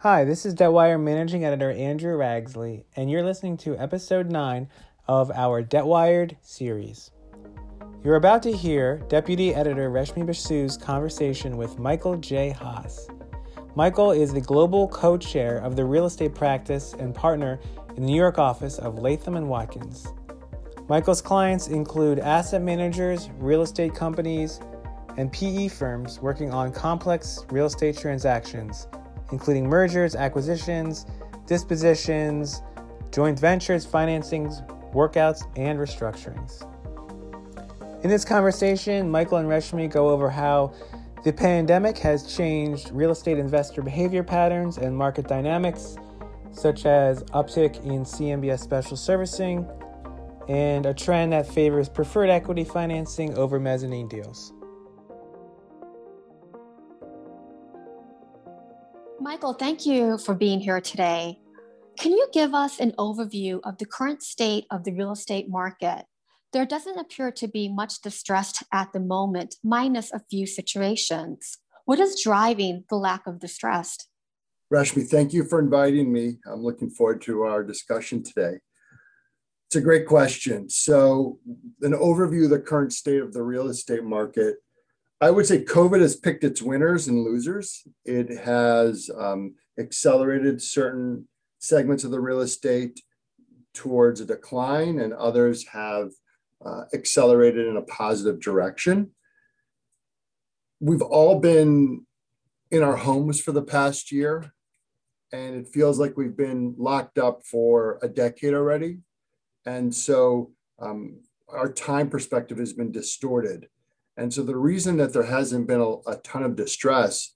Hi, this is Debtwire Managing Editor Andrew Ragsley, and you're listening to episode 9 of our Debtwired series. You're about to hear Deputy Editor Reshmi Basu's conversation with Michael J. Haas. Michael is the global co chair of the real estate practice and partner in the New York office of Latham and Watkins. Michael's clients include asset managers, real estate companies, and PE firms working on complex real estate transactions, including mergers, acquisitions, dispositions, joint ventures, financings, workouts, and restructurings. In this conversation, Michael and Reshmi go over how the pandemic has changed real estate investor behavior patterns and market dynamics, such as uptick in CMBS special servicing and a trend that favors preferred equity financing over mezzanine deals. Michael, thank you for being here today. Can you give us an overview of the current state of the real estate market? There doesn't appear to be much distress at the moment, minus a few situations. What is driving the lack of distress? Rashmi, thank you for inviting me. I'm looking forward to our discussion today. It's a great question. So, an overview of the current state of the real estate market I would say COVID has picked its winners and losers. It has um, accelerated certain segments of the real estate towards a decline, and others have uh, accelerated in a positive direction. We've all been in our homes for the past year, and it feels like we've been locked up for a decade already. And so um, our time perspective has been distorted and so the reason that there hasn't been a, a ton of distress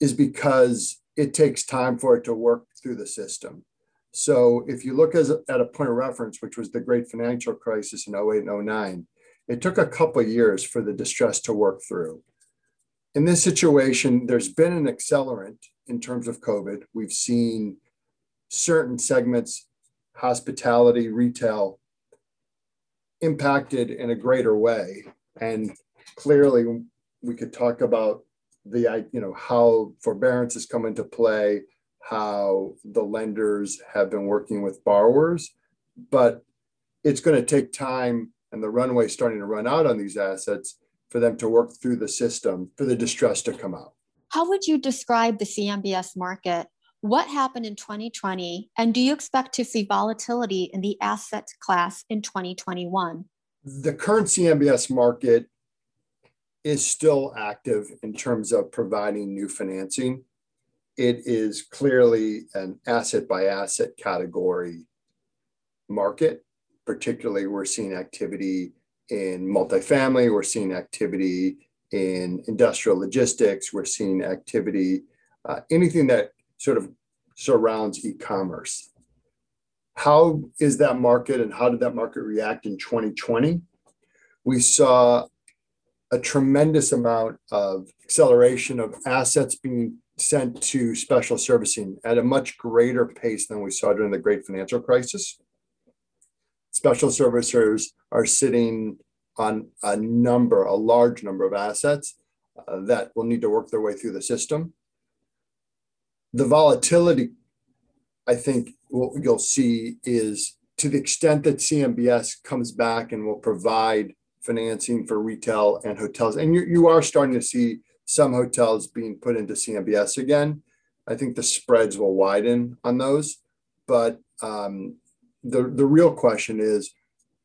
is because it takes time for it to work through the system. So if you look as at a point of reference, which was the great financial crisis in 08 and 09, it took a couple years for the distress to work through. In this situation, there's been an accelerant in terms of COVID. We've seen certain segments, hospitality, retail, impacted in a greater way. And clearly we could talk about the you know how forbearance has come into play how the lenders have been working with borrowers but it's going to take time and the runway starting to run out on these assets for them to work through the system for the distress to come out. How would you describe the cmbs market? What happened in 2020 and do you expect to see volatility in the asset class in 2021 the current cmbs market is still active in terms of providing new financing. It is clearly an asset by asset category market. Particularly, we're seeing activity in multifamily, we're seeing activity in industrial logistics, we're seeing activity, uh, anything that sort of surrounds e commerce. How is that market and how did that market react in 2020? We saw a tremendous amount of acceleration of assets being sent to special servicing at a much greater pace than we saw during the great financial crisis. Special servicers are sitting on a number, a large number of assets uh, that will need to work their way through the system. The volatility, I think, what you'll see is to the extent that CMBS comes back and will provide financing for retail and hotels. And you, you are starting to see some hotels being put into CMBS again. I think the spreads will widen on those. But um, the, the real question is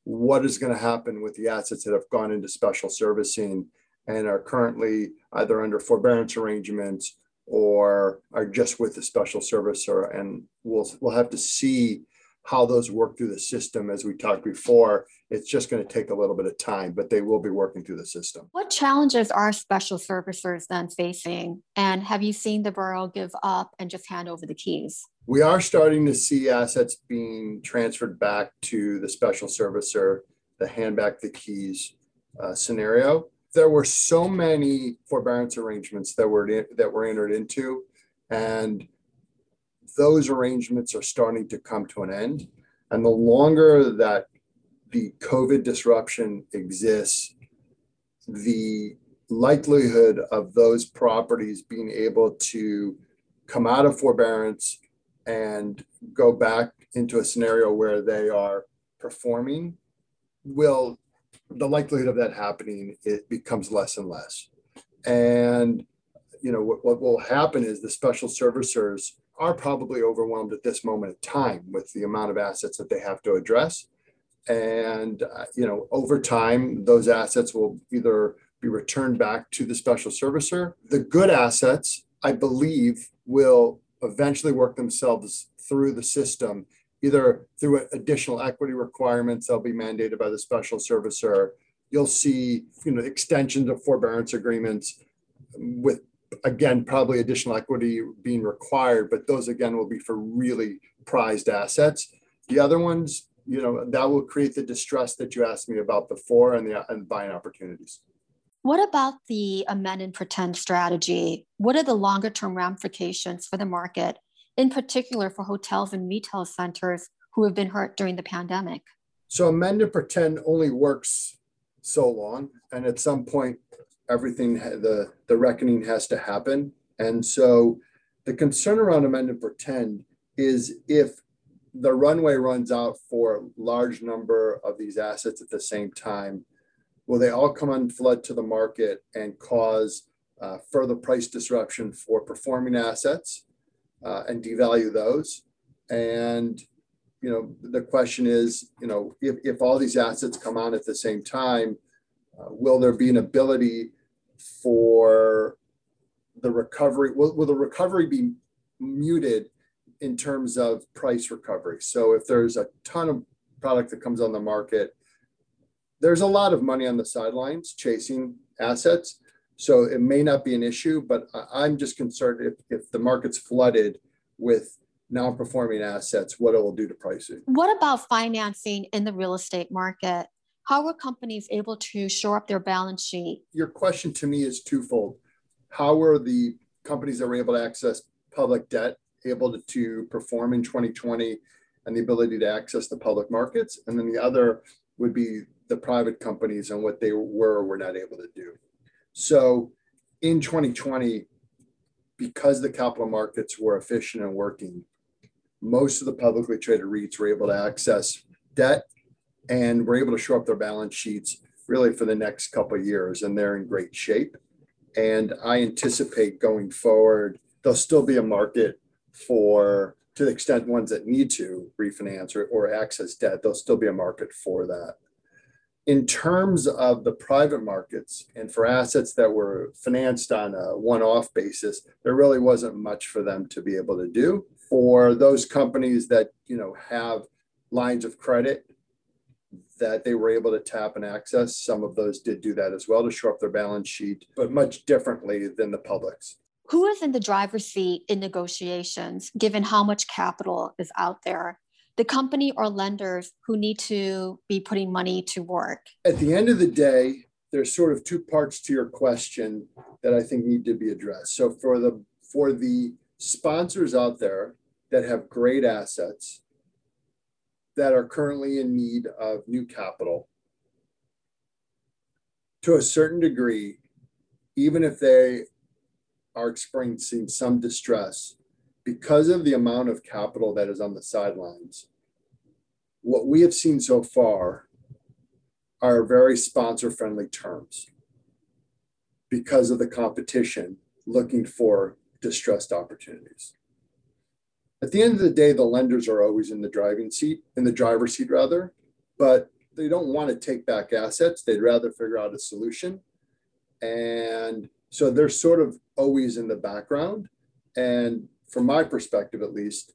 what is going to happen with the assets that have gone into special servicing and are currently either under forbearance arrangements or are just with the special servicer? And we'll, we'll have to see how those work through the system as we talked before it's just going to take a little bit of time but they will be working through the system. What challenges are special servicers then facing? And have you seen the borrower give up and just hand over the keys? We are starting to see assets being transferred back to the special servicer the hand back the keys uh, scenario. There were so many forbearance arrangements that were that were entered into and those arrangements are starting to come to an end. And the longer that the COVID disruption exists, the likelihood of those properties being able to come out of forbearance and go back into a scenario where they are performing will the likelihood of that happening it becomes less and less and you know what, what will happen is the special servicers are probably overwhelmed at this moment in time with the amount of assets that they have to address. And uh, you know over time those assets will either be returned back to the special servicer. The good assets i believe will eventually work themselves through the system either through additional equity requirements that'll be mandated by the special servicer. You'll see you know extensions of forbearance agreements with again probably additional equity being required but those again will be for really prized assets. The other ones you know that will create the distress that you asked me about before and the and buying opportunities. What about the amend and pretend strategy? What are the longer term ramifications for the market in particular for hotels and retail centers who have been hurt during the pandemic? So amend and pretend only works so long and at some point everything the the reckoning has to happen and so the concern around amend and pretend is if the runway runs out for a large number of these assets at the same time. Will they all come on flood to the market and cause uh, further price disruption for performing assets uh, and devalue those? And you know, the question is, you know, if, if all these assets come on at the same time, uh, will there be an ability for the recovery? Will, will the recovery be muted in terms of price recovery. So if there's a ton of product that comes on the market, there's a lot of money on the sidelines chasing assets. So it may not be an issue, but I'm just concerned if, if the market's flooded with non-performing assets, what it will do to pricing. What about financing in the real estate market? How are companies able to shore up their balance sheet? Your question to me is twofold. How are the companies that were able to access public debt able to, to perform in 2020 and the ability to access the public markets. And then the other would be the private companies and what they were or were not able to do. So in 2020, because the capital markets were efficient and working, most of the publicly traded REITs were able to access debt and were able to show up their balance sheets really for the next couple years, and they're in great shape. And I anticipate going forward, there'll still be a market for to the extent ones that need to refinance or, or access debt, there'll still be a market for that. In terms of the private markets and for assets that were financed on a one off basis, there really wasn't much for them to be able to do. For those companies that you know have lines of credit that they were able to tap and access, some of those did do that as well to shore up their balance sheet, but much differently than the publics. Who is in the driver's seat in negotiations given how much capital is out there? The company or lenders who need to be putting money to work? At the end of the day there's sort of two parts to your question that i think need to be addressed. So for the for the sponsors out there that have great assets that are currently in need of new capital to a certain degree even if they are experiencing some distress because of the amount of capital that is on the sidelines. What we have seen so far are very sponsor friendly terms because of the competition looking for distressed opportunities. At the end of the day, the lenders are always in the driving seat, in the driver's seat rather, but they don't want to take back assets. They'd rather figure out a solution. And so they're sort of always in the background. And from my perspective, at least,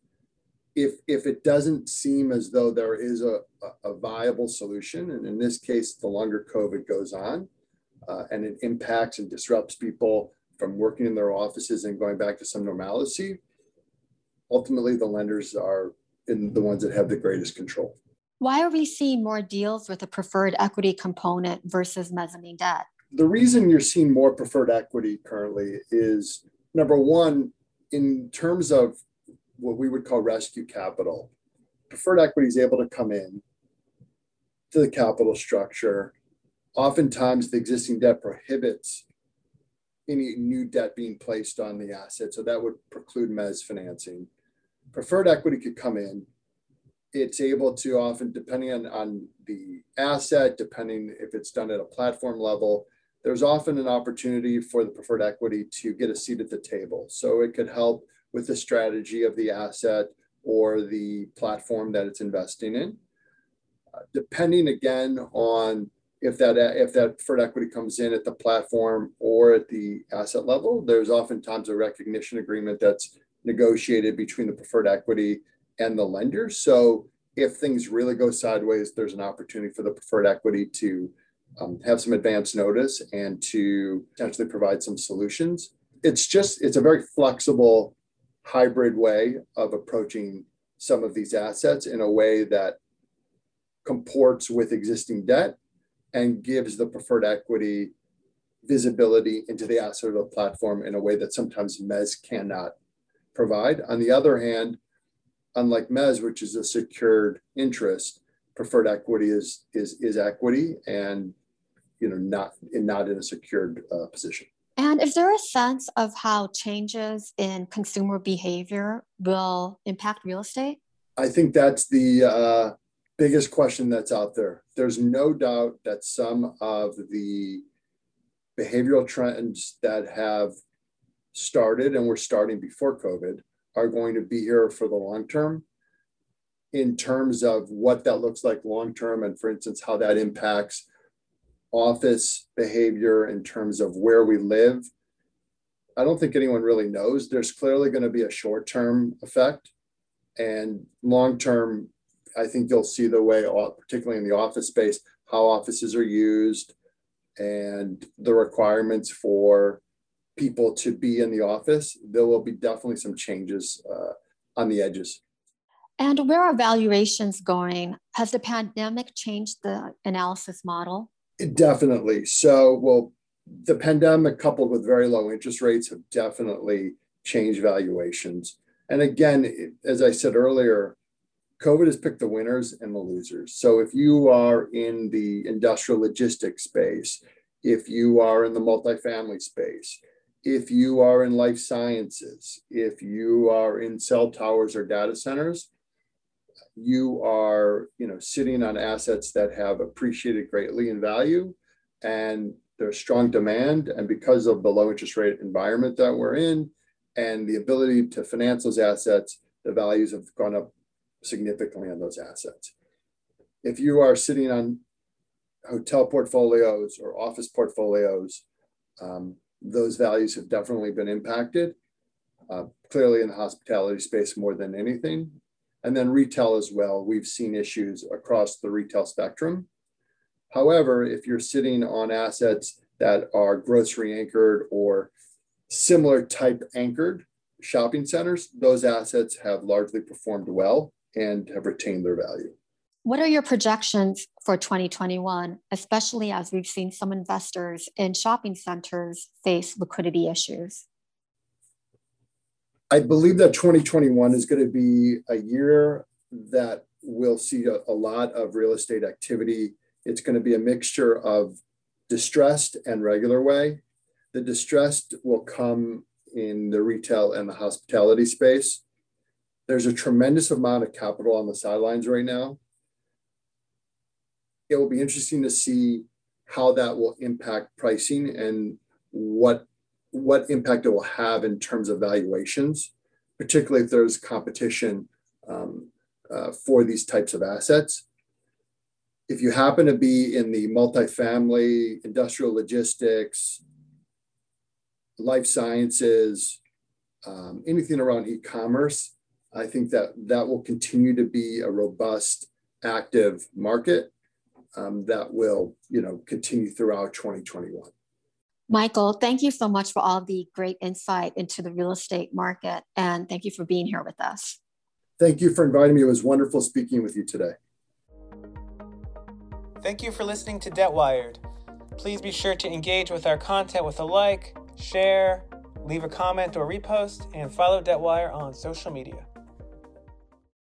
if if it doesn't seem as though there is a, a viable solution, and in this case, the longer COVID goes on, uh, and it impacts and disrupts people from working in their offices and going back to some normalcy, ultimately the lenders are in the ones that have the greatest control. Why are we seeing more deals with a preferred equity component versus mezzanine debt? the reason you're seeing more preferred equity currently is number one, in terms of what we would call rescue capital, preferred equity is able to come in to the capital structure. Oftentimes, the existing debt prohibits any new debt being placed on the asset. So that would preclude mezz financing. Preferred equity could come in. It's able to often, depending on, on the asset, depending if it's done at a platform level, there's often an opportunity for the preferred equity to get a seat at the table. So it could help with the strategy of the asset or the platform that it's investing in. Uh, depending again on if that if that preferred equity comes in at the platform or at the asset level, there's oftentimes a recognition agreement that's negotiated between the preferred equity and the lender. So if things really go sideways, there's an opportunity for the preferred equity to um, have some advance notice and to potentially provide some solutions. It's just it's a very flexible hybrid way of approaching some of these assets in a way that comports with existing debt and gives the preferred equity visibility into the asset of the platform in a way that sometimes mezz cannot provide. On the other hand, unlike mezz, which is a secured interest, preferred equity is is is equity and you know not in not in a secured uh, position. And is there a sense of how changes in consumer behavior will impact real estate? I think that's the uh, biggest question that's out there. There's no doubt that some of the behavioral trends that have started and were starting before COVID are going to be here for the long term in terms of what that looks like long term and for instance how that impacts office behavior in terms of where we live. I don't think anyone really knows. There's clearly going to be a short term effect and long term I think you'll see the way, uh, particularly in the office space, how offices are used and the requirements for people to be in the office. There will be definitely some changes uh, on the edges. And where are valuations going? Has the pandemic changed the analysis model? Definitely. So, well, the pandemic coupled with very low interest rates have definitely changed valuations. And again, as I said earlier, COVID has picked the winners and the losers. So if you are in the industrial logistics space, if you are in the multifamily space, if you are in life sciences, if you are in cell towers or data centers, you are, you know, sitting on assets that have appreciated greatly in value and there's strong demand. And because of the low interest rate environment that we're in and the ability to finance those assets, the values have gone up significantly on those assets. If you are sitting on hotel portfolios or office portfolios, um, those values have definitely been impacted. Uh, clearly in the hospitality space more than anything. And then retail as well. We've seen issues across the retail spectrum. However, if you're sitting on assets that are grocery anchored or similar type anchored shopping centers, those assets have largely performed well and have retained their value. What are your projections for 2021, especially as we've seen some investors in shopping centers face liquidity issues? I believe that 2021 is going to be a year that we'll see a, a lot of real estate activity. It's going to be a mixture of distressed and regular way. The distressed will come in the retail and the hospitality space. There's a tremendous amount of capital on the sidelines right now. It will be interesting to see how that will impact pricing and what what impact it will have in terms of valuations, particularly if there's competition um, uh, for these types of assets. If you happen to be in the multifamily, industrial logistics, life sciences, um, anything around e-commerce, I think that that will continue to be a robust, active market um, that will, you know, continue throughout 2021. Michael, thank you so much for all the great insight into the real estate market, and thank you for being here with us. Thank you for inviting me. It was wonderful speaking with you today. Thank you for listening to Debt Wired. Please be sure to engage with our content with a like, share, leave a comment or repost, and follow DebtWire on social media.